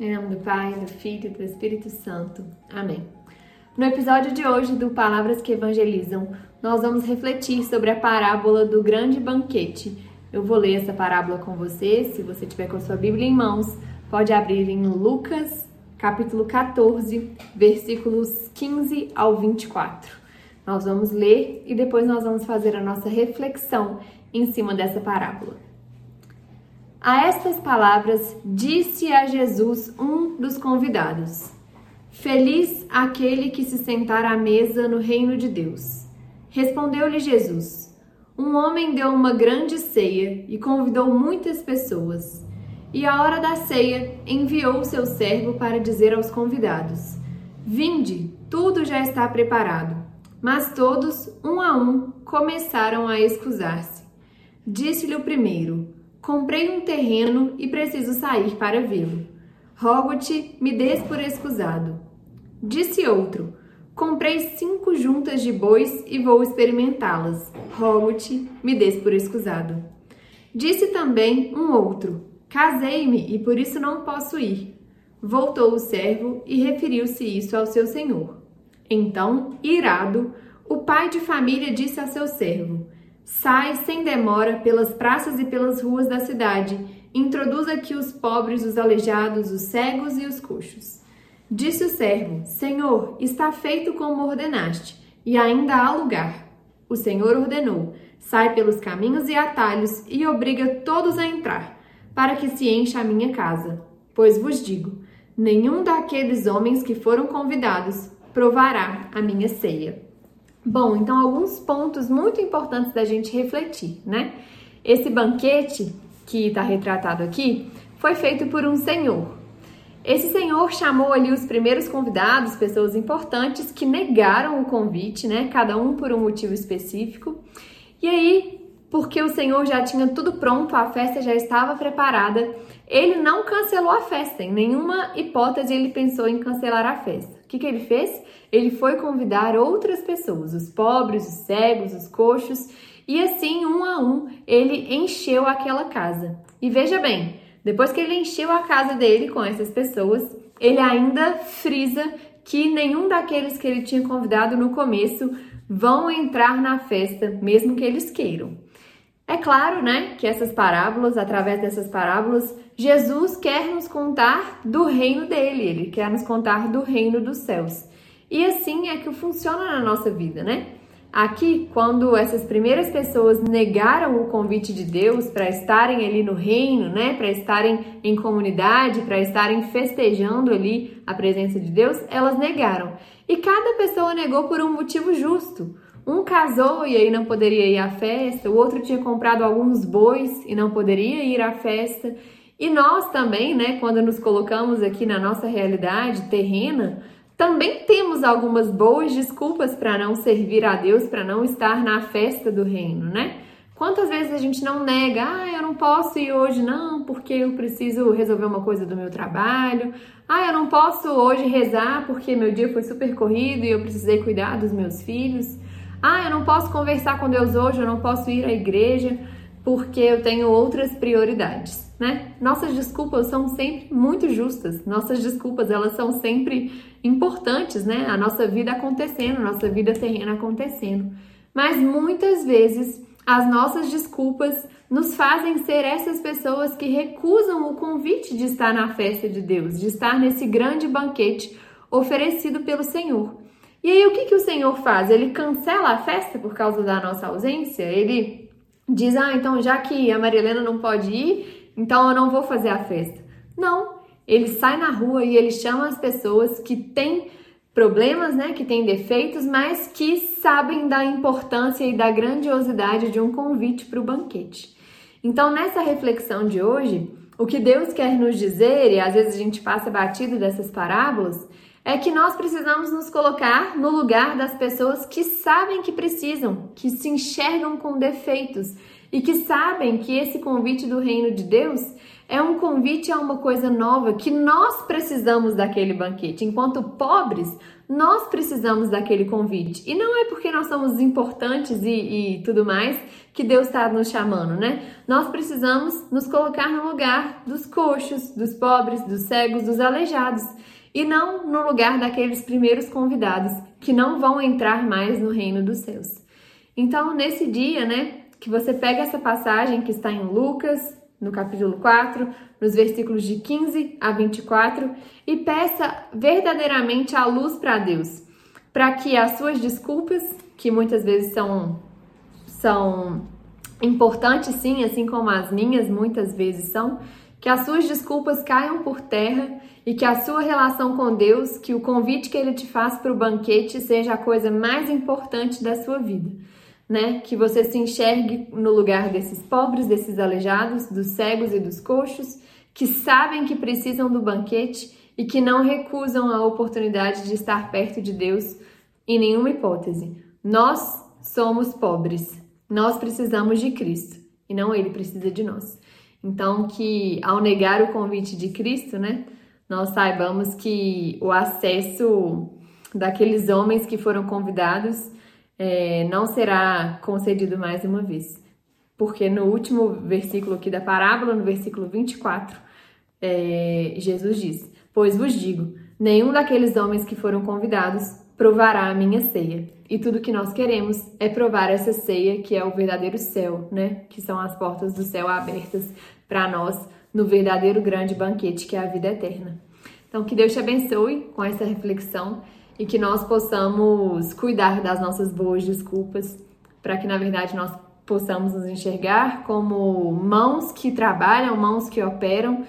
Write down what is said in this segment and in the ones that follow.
Em nome do Pai, do Filho e do Espírito Santo. Amém. No episódio de hoje do Palavras que Evangelizam, nós vamos refletir sobre a parábola do grande banquete. Eu vou ler essa parábola com você, se você tiver com a sua Bíblia em mãos, pode abrir em Lucas, capítulo 14, versículos 15 ao 24. Nós vamos ler e depois nós vamos fazer a nossa reflexão em cima dessa parábola. A estas palavras disse a Jesus um dos convidados: Feliz aquele que se sentar à mesa no reino de Deus. Respondeu-lhe Jesus: Um homem deu uma grande ceia e convidou muitas pessoas. E à hora da ceia enviou seu servo para dizer aos convidados: Vinde, tudo já está preparado. Mas todos, um a um, começaram a excusar-se. Disse-lhe o primeiro: Comprei um terreno e preciso sair para vê-lo. Rogo-te, me des por excusado. Disse outro: Comprei cinco juntas de bois e vou experimentá-las. Rogo-te, me des por excusado. Disse também um outro: Casei-me e por isso não posso ir. Voltou o servo e referiu-se isso ao seu senhor. Então, irado, o pai de família disse a seu servo: Sai sem demora pelas praças e pelas ruas da cidade, introduz aqui os pobres, os aleijados, os cegos e os coxos. Disse o servo: Senhor, está feito como ordenaste, e ainda há lugar. O Senhor ordenou: Sai pelos caminhos e atalhos e obriga todos a entrar, para que se encha a minha casa. Pois vos digo: nenhum daqueles homens que foram convidados provará a minha ceia. Bom, então alguns pontos muito importantes da gente refletir, né? Esse banquete que está retratado aqui foi feito por um senhor. Esse senhor chamou ali os primeiros convidados, pessoas importantes que negaram o convite, né? Cada um por um motivo específico. E aí, porque o senhor já tinha tudo pronto, a festa já estava preparada, ele não cancelou a festa. Em nenhuma hipótese ele pensou em cancelar a festa que, que ele fez? Ele foi convidar outras pessoas, os pobres, os cegos, os coxos, e assim, um a um, ele encheu aquela casa. E veja bem, depois que ele encheu a casa dele com essas pessoas, ele ainda frisa que nenhum daqueles que ele tinha convidado no começo vão entrar na festa, mesmo que eles queiram. É claro, né, que essas parábolas, através dessas parábolas, Jesus quer nos contar do reino dele, ele quer nos contar do reino dos céus. E assim é que funciona na nossa vida, né? Aqui, quando essas primeiras pessoas negaram o convite de Deus para estarem ali no reino, né, para estarem em comunidade, para estarem festejando ali a presença de Deus, elas negaram. E cada pessoa negou por um motivo justo. Um casou e aí não poderia ir à festa, o outro tinha comprado alguns bois e não poderia ir à festa. E nós também, né, quando nos colocamos aqui na nossa realidade terrena, também temos algumas boas desculpas para não servir a Deus, para não estar na festa do reino, né? Quantas vezes a gente não nega, ah, eu não posso ir hoje não, porque eu preciso resolver uma coisa do meu trabalho. Ah, eu não posso hoje rezar porque meu dia foi super corrido e eu precisei cuidar dos meus filhos. Ah, eu não posso conversar com Deus hoje, eu não posso ir à igreja porque eu tenho outras prioridades, né? Nossas desculpas são sempre muito justas. Nossas desculpas, elas são sempre importantes, né? A nossa vida acontecendo, a nossa vida terrena acontecendo. Mas muitas vezes as nossas desculpas nos fazem ser essas pessoas que recusam o convite de estar na festa de Deus, de estar nesse grande banquete oferecido pelo Senhor. E aí o que, que o Senhor faz? Ele cancela a festa por causa da nossa ausência? Ele diz, ah, então já que a Marilena não pode ir, então eu não vou fazer a festa. Não, ele sai na rua e ele chama as pessoas que têm problemas, né, que têm defeitos, mas que sabem da importância e da grandiosidade de um convite para o banquete. Então, nessa reflexão de hoje, o que Deus quer nos dizer, e às vezes a gente passa batido dessas parábolas, é que nós precisamos nos colocar no lugar das pessoas que sabem que precisam, que se enxergam com defeitos e que sabem que esse convite do reino de Deus é um convite a uma coisa nova, que nós precisamos daquele banquete. Enquanto pobres, nós precisamos daquele convite. E não é porque nós somos importantes e, e tudo mais que Deus está nos chamando, né? Nós precisamos nos colocar no lugar dos coxos, dos pobres, dos cegos, dos aleijados. E não no lugar daqueles primeiros convidados que não vão entrar mais no reino dos céus. Então, nesse dia, né, que você pega essa passagem que está em Lucas, no capítulo 4, nos versículos de 15 a 24, e peça verdadeiramente a luz para Deus, para que as suas desculpas, que muitas vezes são, são importantes sim, assim como as minhas muitas vezes são, que as suas desculpas caiam por terra e que a sua relação com Deus, que o convite que ele te faz para o banquete seja a coisa mais importante da sua vida né? Que você se enxergue no lugar desses pobres, desses aleijados, dos cegos e dos coxos, que sabem que precisam do banquete e que não recusam a oportunidade de estar perto de Deus em nenhuma hipótese. Nós somos pobres. Nós precisamos de Cristo e não ele precisa de nós. Então, que ao negar o convite de Cristo, né, nós saibamos que o acesso daqueles homens que foram convidados é, não será concedido mais uma vez. Porque no último versículo aqui da parábola, no versículo 24, é, Jesus diz: Pois vos digo, nenhum daqueles homens que foram convidados provará a minha ceia. E tudo que nós queremos é provar essa ceia que é o verdadeiro céu, né? Que são as portas do céu abertas para nós no verdadeiro grande banquete que é a vida eterna. Então, que Deus te abençoe com essa reflexão e que nós possamos cuidar das nossas boas desculpas para que na verdade nós possamos nos enxergar como mãos que trabalham, mãos que operam,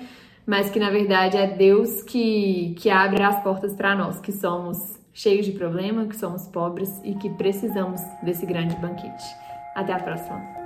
mas que na verdade é Deus que, que abre as portas para nós, que somos cheios de problema, que somos pobres e que precisamos desse grande banquete. Até a próxima!